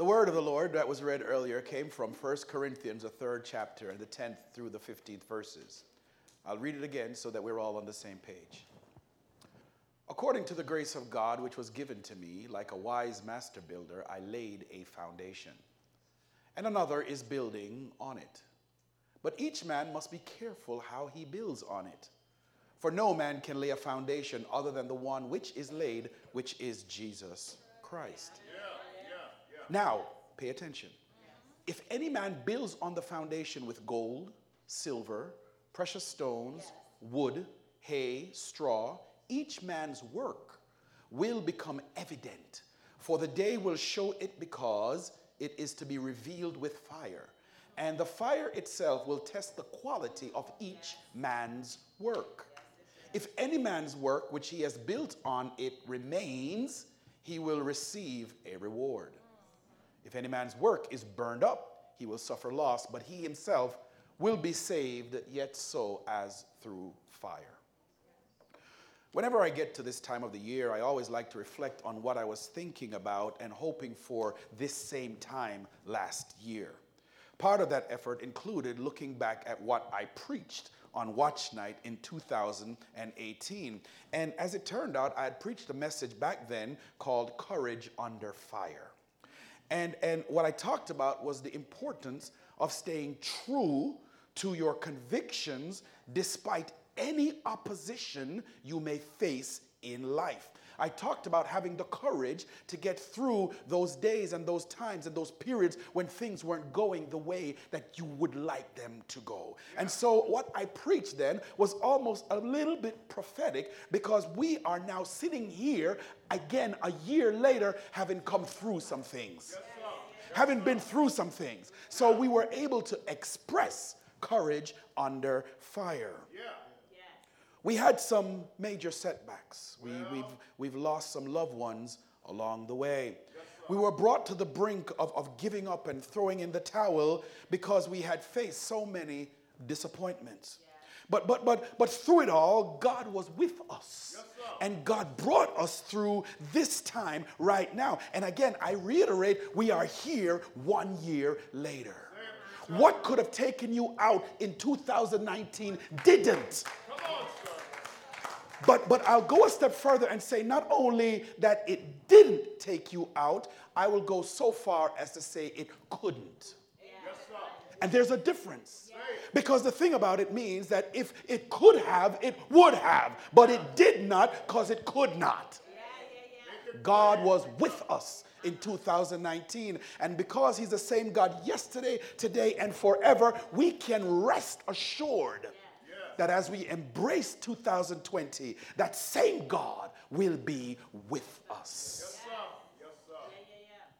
The word of the Lord that was read earlier came from 1 Corinthians, the third chapter, and the 10th through the 15th verses. I'll read it again so that we're all on the same page. According to the grace of God which was given to me, like a wise master builder, I laid a foundation, and another is building on it. But each man must be careful how he builds on it. For no man can lay a foundation other than the one which is laid, which is Jesus Christ. Now, pay attention. If any man builds on the foundation with gold, silver, precious stones, wood, hay, straw, each man's work will become evident, for the day will show it because it is to be revealed with fire. And the fire itself will test the quality of each man's work. If any man's work which he has built on it remains, he will receive a reward. If any man's work is burned up, he will suffer loss, but he himself will be saved, yet so as through fire. Whenever I get to this time of the year, I always like to reflect on what I was thinking about and hoping for this same time last year. Part of that effort included looking back at what I preached on Watch Night in 2018. And as it turned out, I had preached a message back then called Courage Under Fire. And, and what I talked about was the importance of staying true to your convictions despite any opposition you may face in life. I talked about having the courage to get through those days and those times and those periods when things weren't going the way that you would like them to go. And so, what I preached then was almost a little bit prophetic because we are now sitting here again a year later, having come through some things, having been through some things. So, we were able to express courage under fire. Yeah. We had some major setbacks. We, have we've, we've lost some loved ones along the way. we were brought to the brink of, of giving up and throwing in the towel because we had faced so many disappointments. But, but, but, but through it all, God was with us. Yes, and God brought us through this time right now. And again, I reiterate, we are here one year later. What could have taken you out in 2019 didn't. But, but I'll go a step further and say not only that it didn't take you out, I will go so far as to say it couldn't. and there's a difference. Because the thing about it means that if it could have, it would have. But it did not because it could not. God was with us in 2019. And because He's the same God yesterday, today, and forever, we can rest assured that as we embrace 2020, that same God will be with us. Yes, sir. Yes, sir.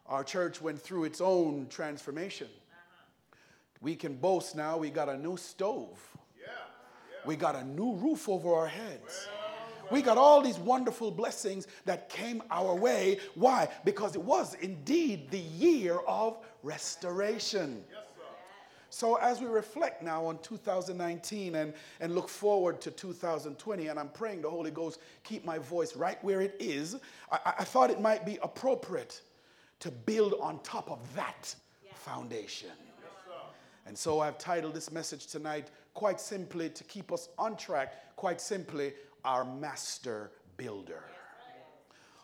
Our church went through its own transformation. Uh-huh. We can boast now we got a new stove. Yeah. Yeah. We got a new roof over our heads. Well, well. We got all these wonderful blessings that came our way. Why? Because it was indeed the year of restoration. Yes. So, as we reflect now on 2019 and, and look forward to 2020, and I'm praying the Holy Ghost keep my voice right where it is, I, I thought it might be appropriate to build on top of that yeah. foundation. Yes, and so I've titled this message tonight quite simply to keep us on track, quite simply, our master builder.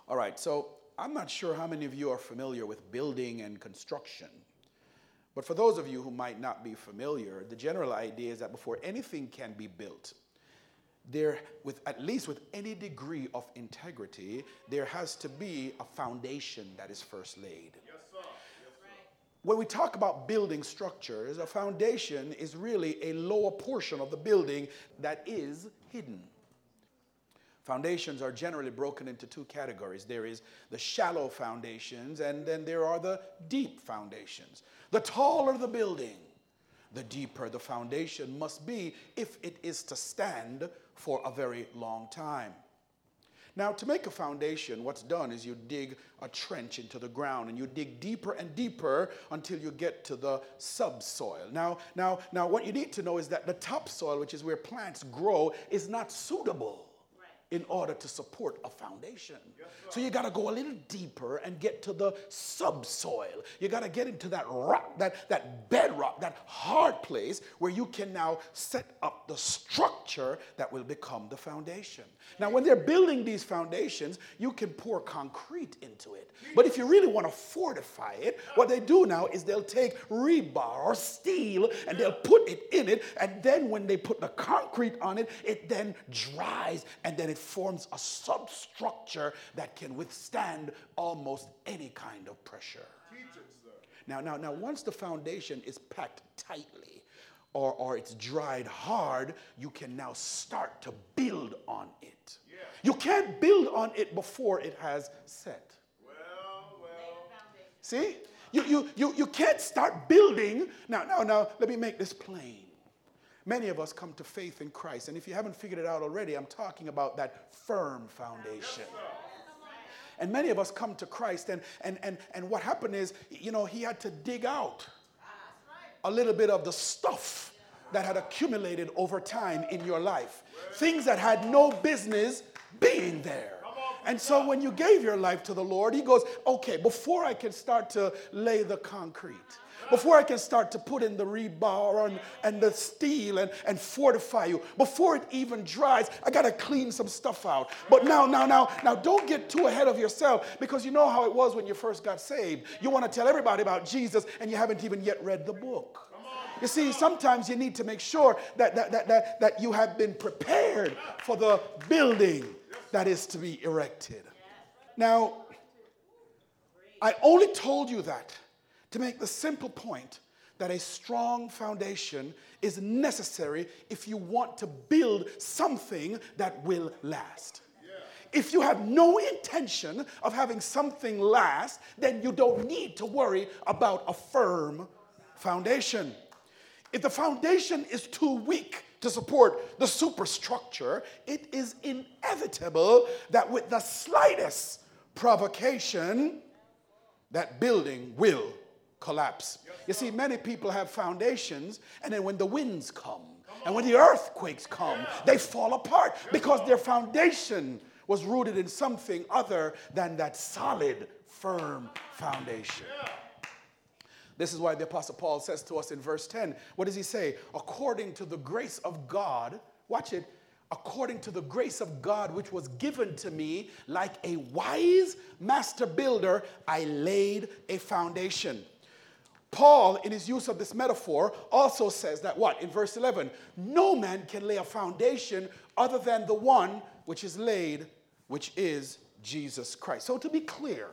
All right, so I'm not sure how many of you are familiar with building and construction. But for those of you who might not be familiar, the general idea is that before anything can be built, there, with at least with any degree of integrity, there has to be a foundation that is first laid. Yes, sir. Yes, sir. When we talk about building structures, a foundation is really a lower portion of the building that is hidden. Foundations are generally broken into two categories there is the shallow foundations, and then there are the deep foundations. The taller the building, the deeper the foundation must be if it is to stand for a very long time. Now, to make a foundation, what's done is you dig a trench into the ground and you dig deeper and deeper until you get to the subsoil. Now, now, now what you need to know is that the topsoil, which is where plants grow, is not suitable in order to support a foundation. so you got to go a little deeper and get to the subsoil. You got to get into that rock, that, that bedrock, that hard place where you can now set up the structure that will become the foundation. Now, when they're building these foundations, you can pour concrete into it. But if you really want to fortify it, what they do now is they'll take rebar or steel and they'll put it in it. And then when they put the concrete on it, it then dries and then it forms a substructure that can withstand almost any kind of pressure. Now, now, now, once the foundation is packed tightly or, or it's dried hard, you can now start to build on it. Yeah. You can't build on it before it has set. Well, well. See? You, you, you, you can't start building. Now, now, now, let me make this plain. Many of us come to faith in Christ, and if you haven't figured it out already, I'm talking about that firm foundation. And many of us come to Christ, and, and, and, and what happened is, you know, he had to dig out a little bit of the stuff that had accumulated over time in your life, things that had no business being there. And so when you gave your life to the Lord, He goes, okay, before I can start to lay the concrete, before I can start to put in the rebar and, and the steel and, and fortify you, before it even dries, I got to clean some stuff out. But now, now, now, now, don't get too ahead of yourself because you know how it was when you first got saved. You want to tell everybody about Jesus and you haven't even yet read the book. You see, sometimes you need to make sure that, that, that, that, that you have been prepared for the building that is to be erected. Now, I only told you that to make the simple point that a strong foundation is necessary if you want to build something that will last. If you have no intention of having something last, then you don't need to worry about a firm foundation. If the foundation is too weak to support the superstructure, it is inevitable that with the slightest provocation, that building will collapse. You see, many people have foundations, and then when the winds come, and when the earthquakes come, they fall apart because their foundation was rooted in something other than that solid, firm foundation. This is why the Apostle Paul says to us in verse 10 what does he say? According to the grace of God, watch it, according to the grace of God which was given to me, like a wise master builder, I laid a foundation. Paul, in his use of this metaphor, also says that what? In verse 11, no man can lay a foundation other than the one which is laid, which is Jesus Christ. So to be clear,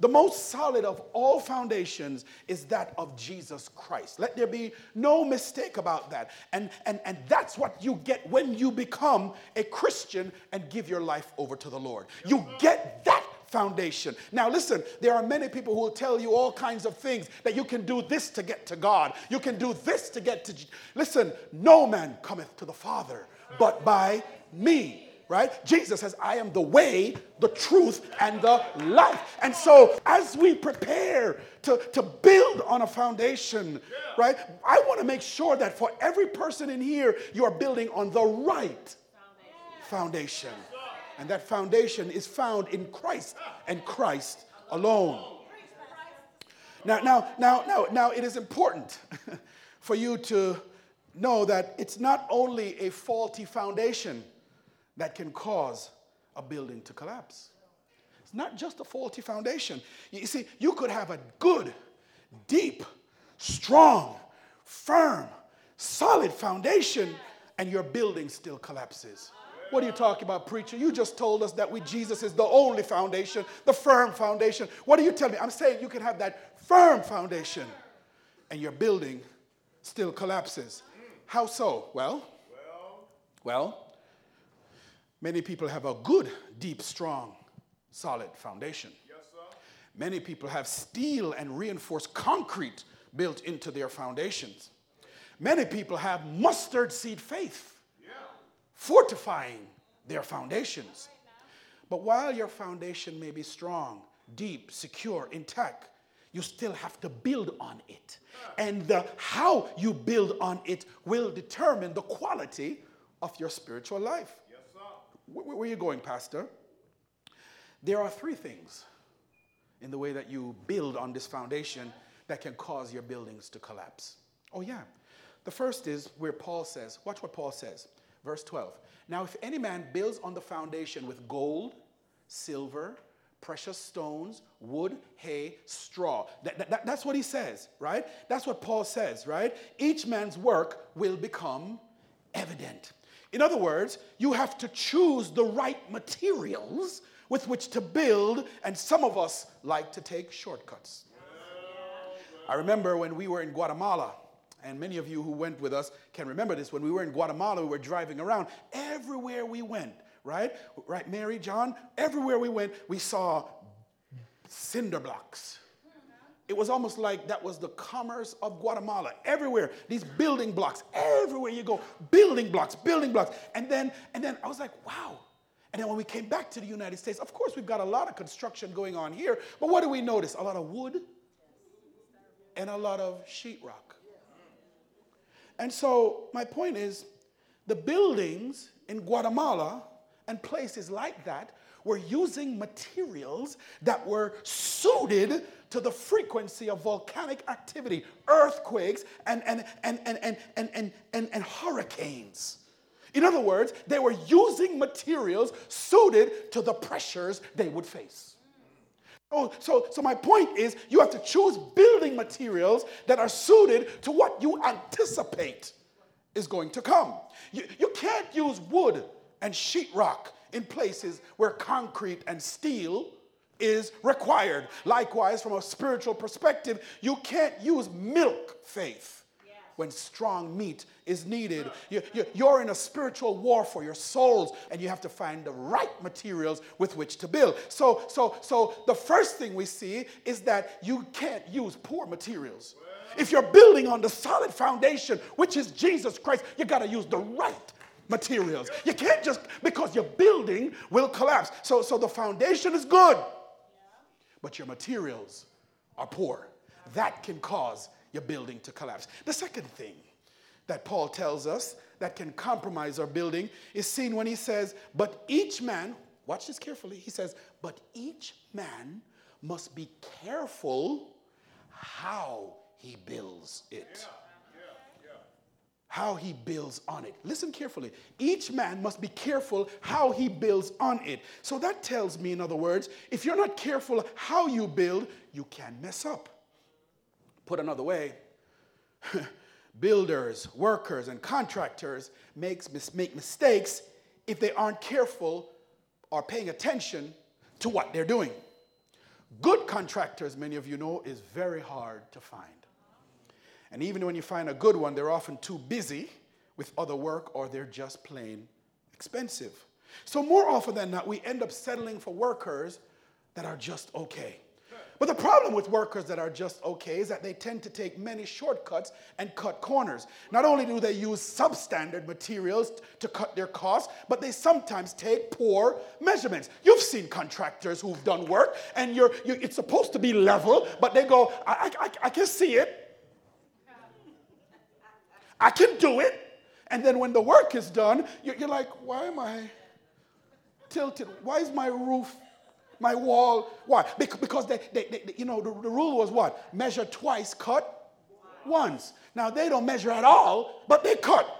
the most solid of all foundations is that of Jesus Christ. Let there be no mistake about that. And, and, and that's what you get when you become a Christian and give your life over to the Lord. You get that foundation. Now, listen, there are many people who will tell you all kinds of things that you can do this to get to God. You can do this to get to. Listen, no man cometh to the Father but by me right? Jesus says, I am the way, the truth, and the life. And so, as we prepare to, to build on a foundation, right, I want to make sure that for every person in here, you are building on the right foundation. And that foundation is found in Christ and Christ alone. Now, now, now, now, now, it is important for you to know that it's not only a faulty foundation that can cause a building to collapse. It's not just a faulty foundation. You see, you could have a good, deep, strong, firm, solid foundation, and your building still collapses. What are you talking about, preacher? You just told us that with Jesus is the only foundation, the firm foundation. What are you telling me? I'm saying you can have that firm foundation and your building still collapses. How so? Well, well, Many people have a good, deep, strong, solid foundation. Yes, Many people have steel and reinforced concrete built into their foundations. Many people have mustard seed faith. Fortifying their foundations. But while your foundation may be strong, deep, secure, intact, you still have to build on it. And the, how you build on it will determine the quality of your spiritual life. Where, where are you going, Pastor? There are three things in the way that you build on this foundation that can cause your buildings to collapse. Oh, yeah. The first is where Paul says, watch what Paul says, verse 12. Now, if any man builds on the foundation with gold, silver, precious stones, wood, hay, straw. That, that, that's what he says, right? That's what Paul says, right? Each man's work will become evident. In other words, you have to choose the right materials with which to build, and some of us like to take shortcuts. I remember when we were in Guatemala, and many of you who went with us can remember this. When we were in Guatemala, we were driving around. Everywhere we went, right? Right, Mary, John? Everywhere we went, we saw cinder blocks. It was almost like that was the commerce of Guatemala. Everywhere, these building blocks, everywhere you go, building blocks, building blocks. And then, and then I was like, wow, and then when we came back to the United States, of course, we've got a lot of construction going on here, but what do we notice? A lot of wood and a lot of sheetrock. And so, my point is the buildings in Guatemala and places like that were using materials that were suited to the frequency of volcanic activity, earthquakes, and, and, and, and, and, and, and, and, and hurricanes. In other words, they were using materials suited to the pressures they would face. Oh, so, so my point is you have to choose building materials that are suited to what you anticipate is going to come. You, you can't use wood and sheetrock in places where concrete and steel is required. Likewise, from a spiritual perspective, you can't use milk faith when strong meat is needed. You, you, you're in a spiritual war for your souls, and you have to find the right materials with which to build. So, so, so the first thing we see is that you can't use poor materials. If you're building on the solid foundation, which is Jesus Christ, you got to use the right materials. You can't just because your building will collapse. So, so the foundation is good, but your materials are poor. That can cause your building to collapse. The second thing that Paul tells us that can compromise our building is seen when he says, But each man, watch this carefully, he says, But each man must be careful how he builds it. How he builds on it. Listen carefully. Each man must be careful how he builds on it. So that tells me, in other words, if you're not careful how you build, you can mess up. Put another way, builders, workers, and contractors makes, make mistakes if they aren't careful or paying attention to what they're doing. Good contractors, many of you know, is very hard to find. And even when you find a good one, they're often too busy with other work or they're just plain expensive. So, more often than not, we end up settling for workers that are just okay. But the problem with workers that are just okay is that they tend to take many shortcuts and cut corners. Not only do they use substandard materials to cut their costs, but they sometimes take poor measurements. You've seen contractors who've done work and you're, you're it's supposed to be level, but they go, I, I, I can see it. I can do it. And then when the work is done, you're like, why am I tilted? Why is my roof my wall. Why? Because they, they, they you know, the, the, rule was what? Measure twice, cut once. Now they don't measure at all, but they cut.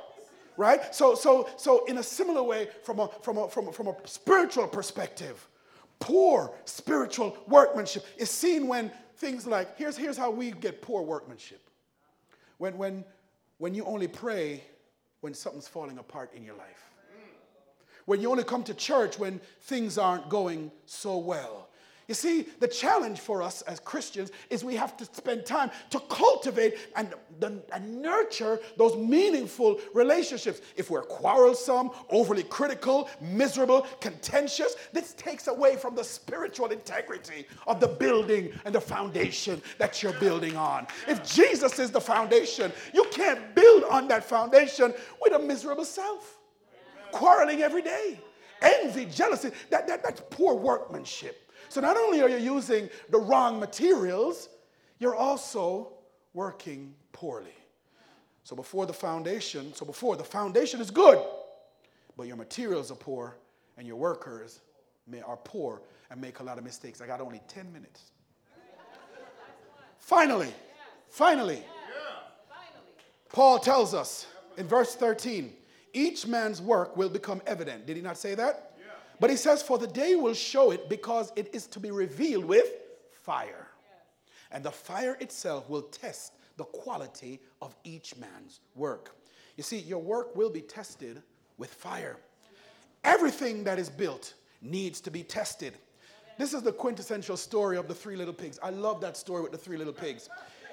Right? So, so, so in a similar way, from a, from a, from a, from a spiritual perspective, poor spiritual workmanship is seen when things like here's, here's how we get poor workmanship. When, when, when you only pray when something's falling apart in your life when you only come to church when things aren't going so well. You see, the challenge for us as Christians is we have to spend time to cultivate and, and, nurture those meaningful relationships. If we're quarrelsome, overly critical, miserable, contentious, this takes away from the spiritual integrity of the building and the foundation that you're building on. If Jesus is the foundation, you can't build on that foundation with a miserable self quarreling every day. Envy, jealousy, that, that, that's poor workmanship. So not only are you using the wrong materials, you're also working poorly. So before the foundation, so before the foundation is good, but your materials are poor, and your workers may, are poor and make a lot of mistakes. I got only 10 minutes. Finally, finally, Paul tells us in verse 13 each man's work will become evident. Did he not say that? Yeah. But he says, For the day will show it because it is to be revealed with fire. And the fire itself will test the quality of each man's work. You see, your work will be tested with fire. Everything that is built needs to be tested. This is the quintessential story of the three little pigs. I love that story with the three little pigs.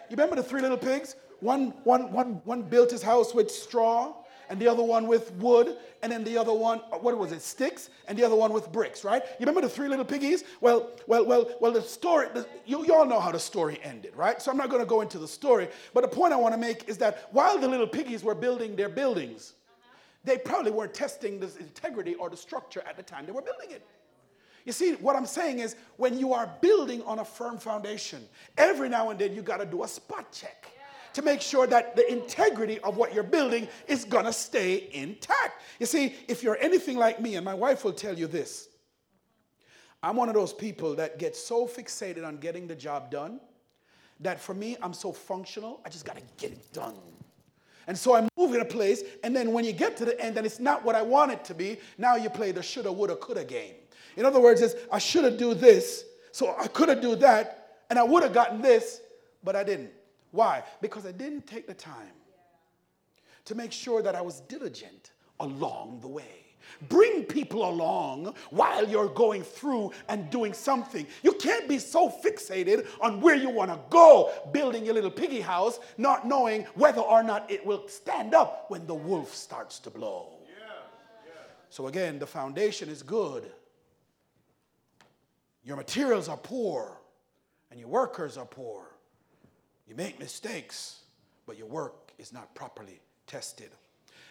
You remember the three little pigs? One, one, one, one built his house with straw, and the other one with wood, and then the other one, uh, what was it, sticks, and the other one with bricks, right? You remember the three little piggies? Well, well, well, well, the story, the, you, you all know how the story ended, right? So I'm not going to go into the story, but the point I want to make is that while the little piggies were building their buildings, they probably weren't testing the integrity or the structure at the time they were building it. You see, what I'm saying is when you are building on a firm foundation, every now and then you got to do a spot check to make sure that the integrity of what you're building is going to stay intact. You see, if you're anything like me, and my wife will tell you this, I'm one of those people that get so fixated on getting the job done that for me, I'm so functional, I just got to get it done. And so I move in a place, and then when you get to the end and it's not what I want it to be, now you play the shoulda, woulda, coulda game. In other words, is I shoulda do this, so I coulda do that, and I would have gotten this, but I didn't. Why? Because I didn't take the time to make sure that I was diligent along the way. Bring people along while you're going through and doing something. You can't be so fixated on where you want to go, building your little piggy house, not knowing whether or not it will stand up when the wolf starts to blow. Yeah. Yeah. So, again, the foundation is good. Your materials are poor, and your workers are poor. You make mistakes, but your work is not properly tested.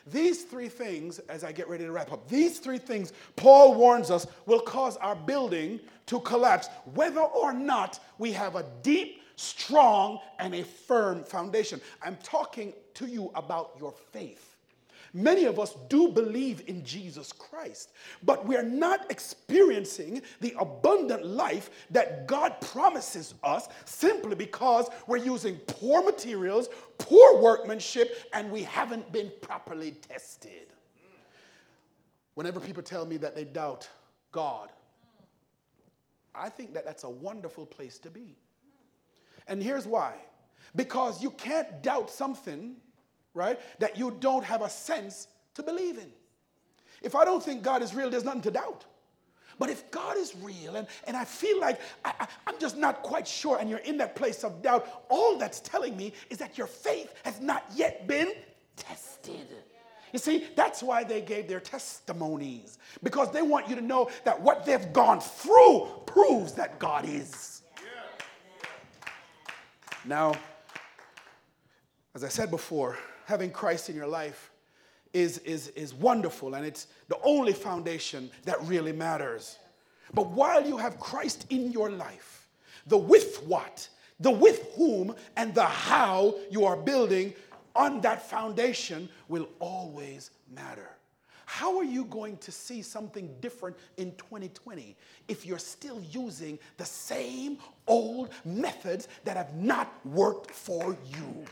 These three things, as I get ready to wrap up, these three things Paul warns us will cause our building to collapse, whether or not we have a deep, strong, and a firm foundation. I'm talking to you about your faith. Many of us do believe in Jesus Christ, but we're not experiencing the abundant life that God promises us simply because we're using poor materials, poor workmanship, and we haven't been properly tested. Whenever people tell me that they doubt God, I think that that's a wonderful place to be. And here's why because you can't doubt something right, that you don't have a sense to believe in. If I don't think God is real, there's nothing to doubt. But if God is real and, and I feel like I, am just not quite sure and you're in that place of doubt, all that's telling me is that your faith has not yet been tested. You see, that's why they gave their testimonies because they want you to know that what they've gone through proves that God is. Now, as I said before, having Christ in your life is, is, is wonderful and it's the only foundation that really matters. But while you have Christ in your life, the with what, the with whom, and the how you are building on that foundation will always matter. How are you going to see something different in 2020 if you're still using the same old methods that have not worked for you?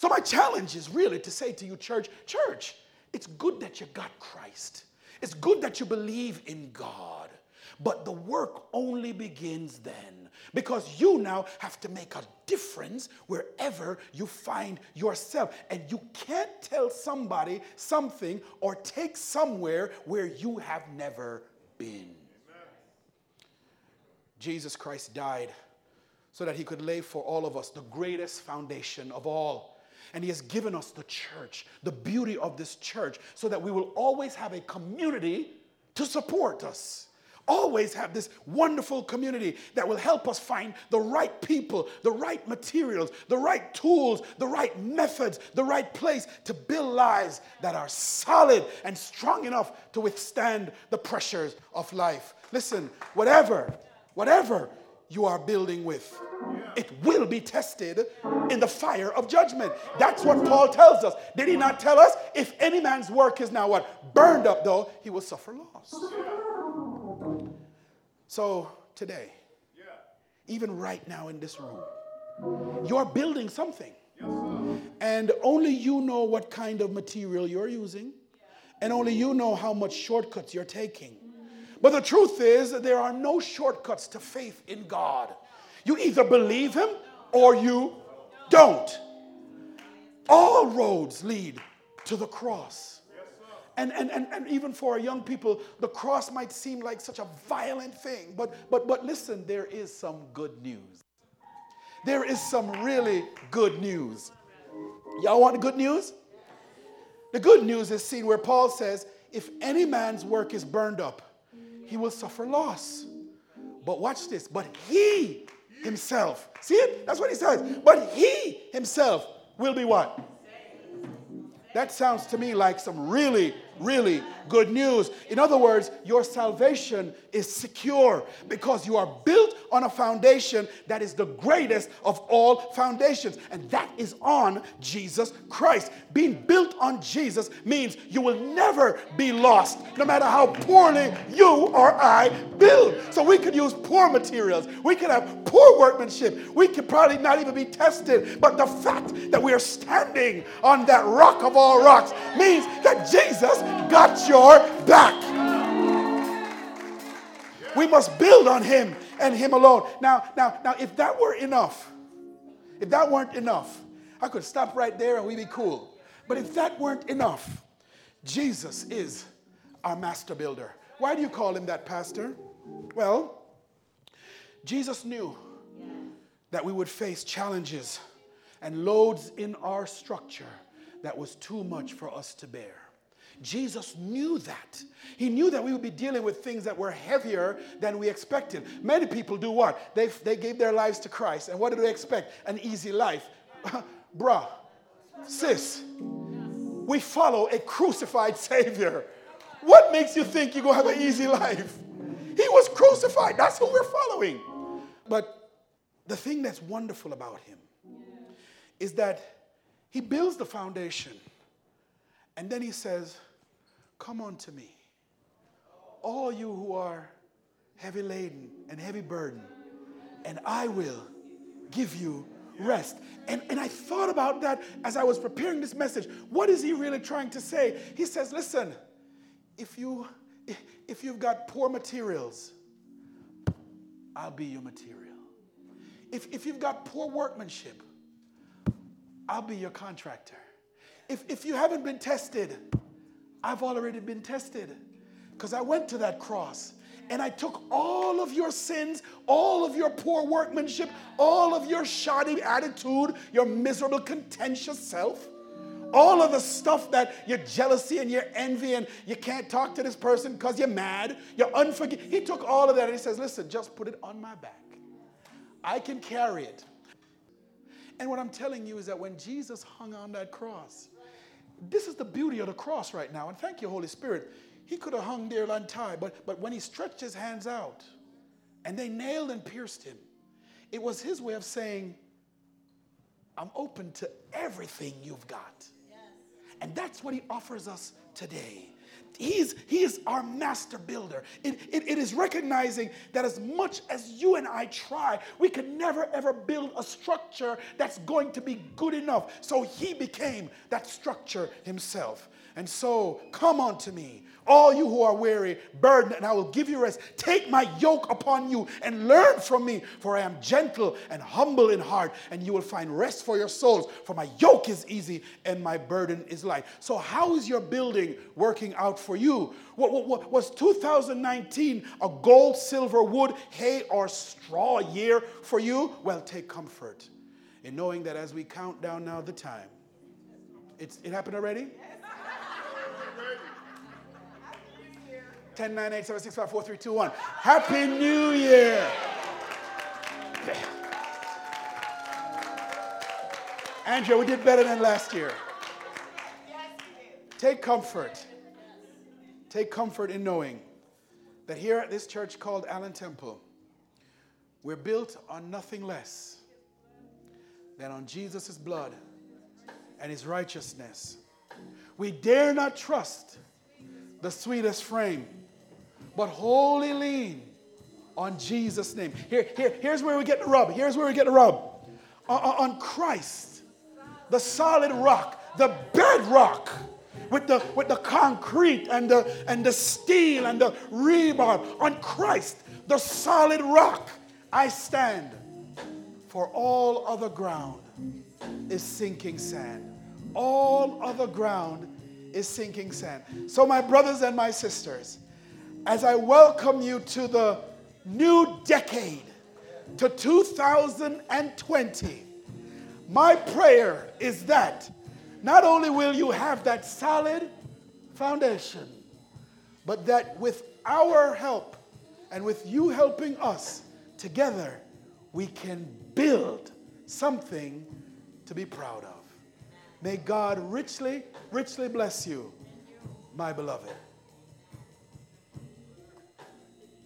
So, my challenge is really to say to you, church, church, it's good that you got Christ. It's good that you believe in God. But the work only begins then because you now have to make a difference wherever you find yourself. And you can't tell somebody something or take somewhere where you have never been. Amen. Jesus Christ died so that he could lay for all of us the greatest foundation of all and He has given us the church, the beauty of this church, so that we will always have a community to support us. Always have this wonderful community that will help us find the right people, the right materials, the right tools, the right methods, the right place to build lives that are solid and strong enough to withstand the pressures of life. Listen, whatever, whatever you are building with. It will be tested in the fire of judgment. That's what Paul tells us. Did he not tell us? If any man's work is now what? Burned up, though, he will suffer loss. So today, even right now in this room, you're building something. And only you know what kind of material you're using, and only you know how much shortcuts you're taking. But the truth is that there are no shortcuts to faith in God. You either believe Him or you don't. All roads lead to the cross. And, and, and, and even for our young people, the cross might seem like such a violent thing. But, but, but listen, there is some good news. There is some really good news. Y'all want the good news? The good news is seen where Paul says, if any man's work is burned up, he will suffer loss. But watch this. But he himself, see it? That's what he says. But he himself will be what? That sounds to me like some really really good news. In other words, your salvation is secure because you are built on a foundation that is the greatest of all foundations, and that is on Jesus Christ. Being built on Jesus means you will never be lost, no matter how poorly you or I build. So we could use poor materials, we could have poor workmanship, we could probably not even be tested, but the fact that we are standing on that rock of all rocks means that Jesus got your back. We must build on him and him alone. Now, now, now, if that were enough, if that weren't enough, I could stop right there and we'd be cool. But if that weren't enough, Jesus is our master builder. Why do you call him that, Pastor? Well, Jesus knew that we would face challenges and loads in our structure that was too much for us to bear. Jesus knew that. He knew that we would be dealing with things that were heavier than we expected. Many people do what? They, they gave their lives to Christ. And what do they expect? An easy life. Bruh, sis, we follow a crucified Savior. What makes you think you're going to have an easy life? He was crucified. That's who we're following. But the thing that's wonderful about him is that he builds the foundation and then he says, Come unto me, all you who are heavy laden and heavy burden, and I will give you rest. And, and I thought about that as I was preparing this message. What is he really trying to say? He says, listen, if you if you've got poor materials, I'll be your material. If, if you've got poor workmanship, I'll be your contractor. If, if you haven't been tested, I've already been tested because I went to that cross and I took all of your sins, all of your poor workmanship, all of your shoddy attitude, your miserable, contentious self, all of the stuff that your jealousy and your envy and you can't talk to this person because you're mad, you're unforgiving. He took all of that and he says, Listen, just put it on my back. I can carry it. And what I'm telling you is that when Jesus hung on that cross, this is the beauty of the cross right now. And thank you, Holy Spirit. He could have hung there untied, but, but when he stretched his hands out and they nailed and pierced him, it was his way of saying, I'm open to everything you've got. Yes. And that's what he offers us today. He's, he is our master builder. It, it, it is recognizing that as much as you and I try, we can never ever build a structure that's going to be good enough. So he became that structure himself. And so, come unto me, all you who are weary, burdened, and I will give you rest. Take my yoke upon you and learn from me, for I am gentle and humble in heart, and you will find rest for your souls. For my yoke is easy and my burden is light. So, how is your building working out for you? What, what, what, was 2019 a gold, silver, wood, hay, or straw year for you? Well, take comfort in knowing that as we count down now the time, it's, it happened already? 10, 9, 8, 7, 6, 5, 4, 3, 2, 1. Happy New Year! Andrea, we did better than last year. Take comfort. Take comfort in knowing that here at this church called Allen Temple, We're built on nothing less than on Jesus' blood and his righteousness. We dare not trust the sweetest frame, but wholly lean on Jesus' name. Here, here, here's where we get the rub. Here's where we get the rub. Uh, uh, on Christ, the solid rock, the bedrock with the, with the concrete and the, and the steel and the rebar. On Christ, the solid rock, I stand. For all other ground is sinking sand. All other ground is sinking sand. So, my brothers and my sisters, as I welcome you to the new decade, to 2020, my prayer is that not only will you have that solid foundation, but that with our help and with you helping us together, we can build something to be proud of. May God richly, richly bless you, my beloved.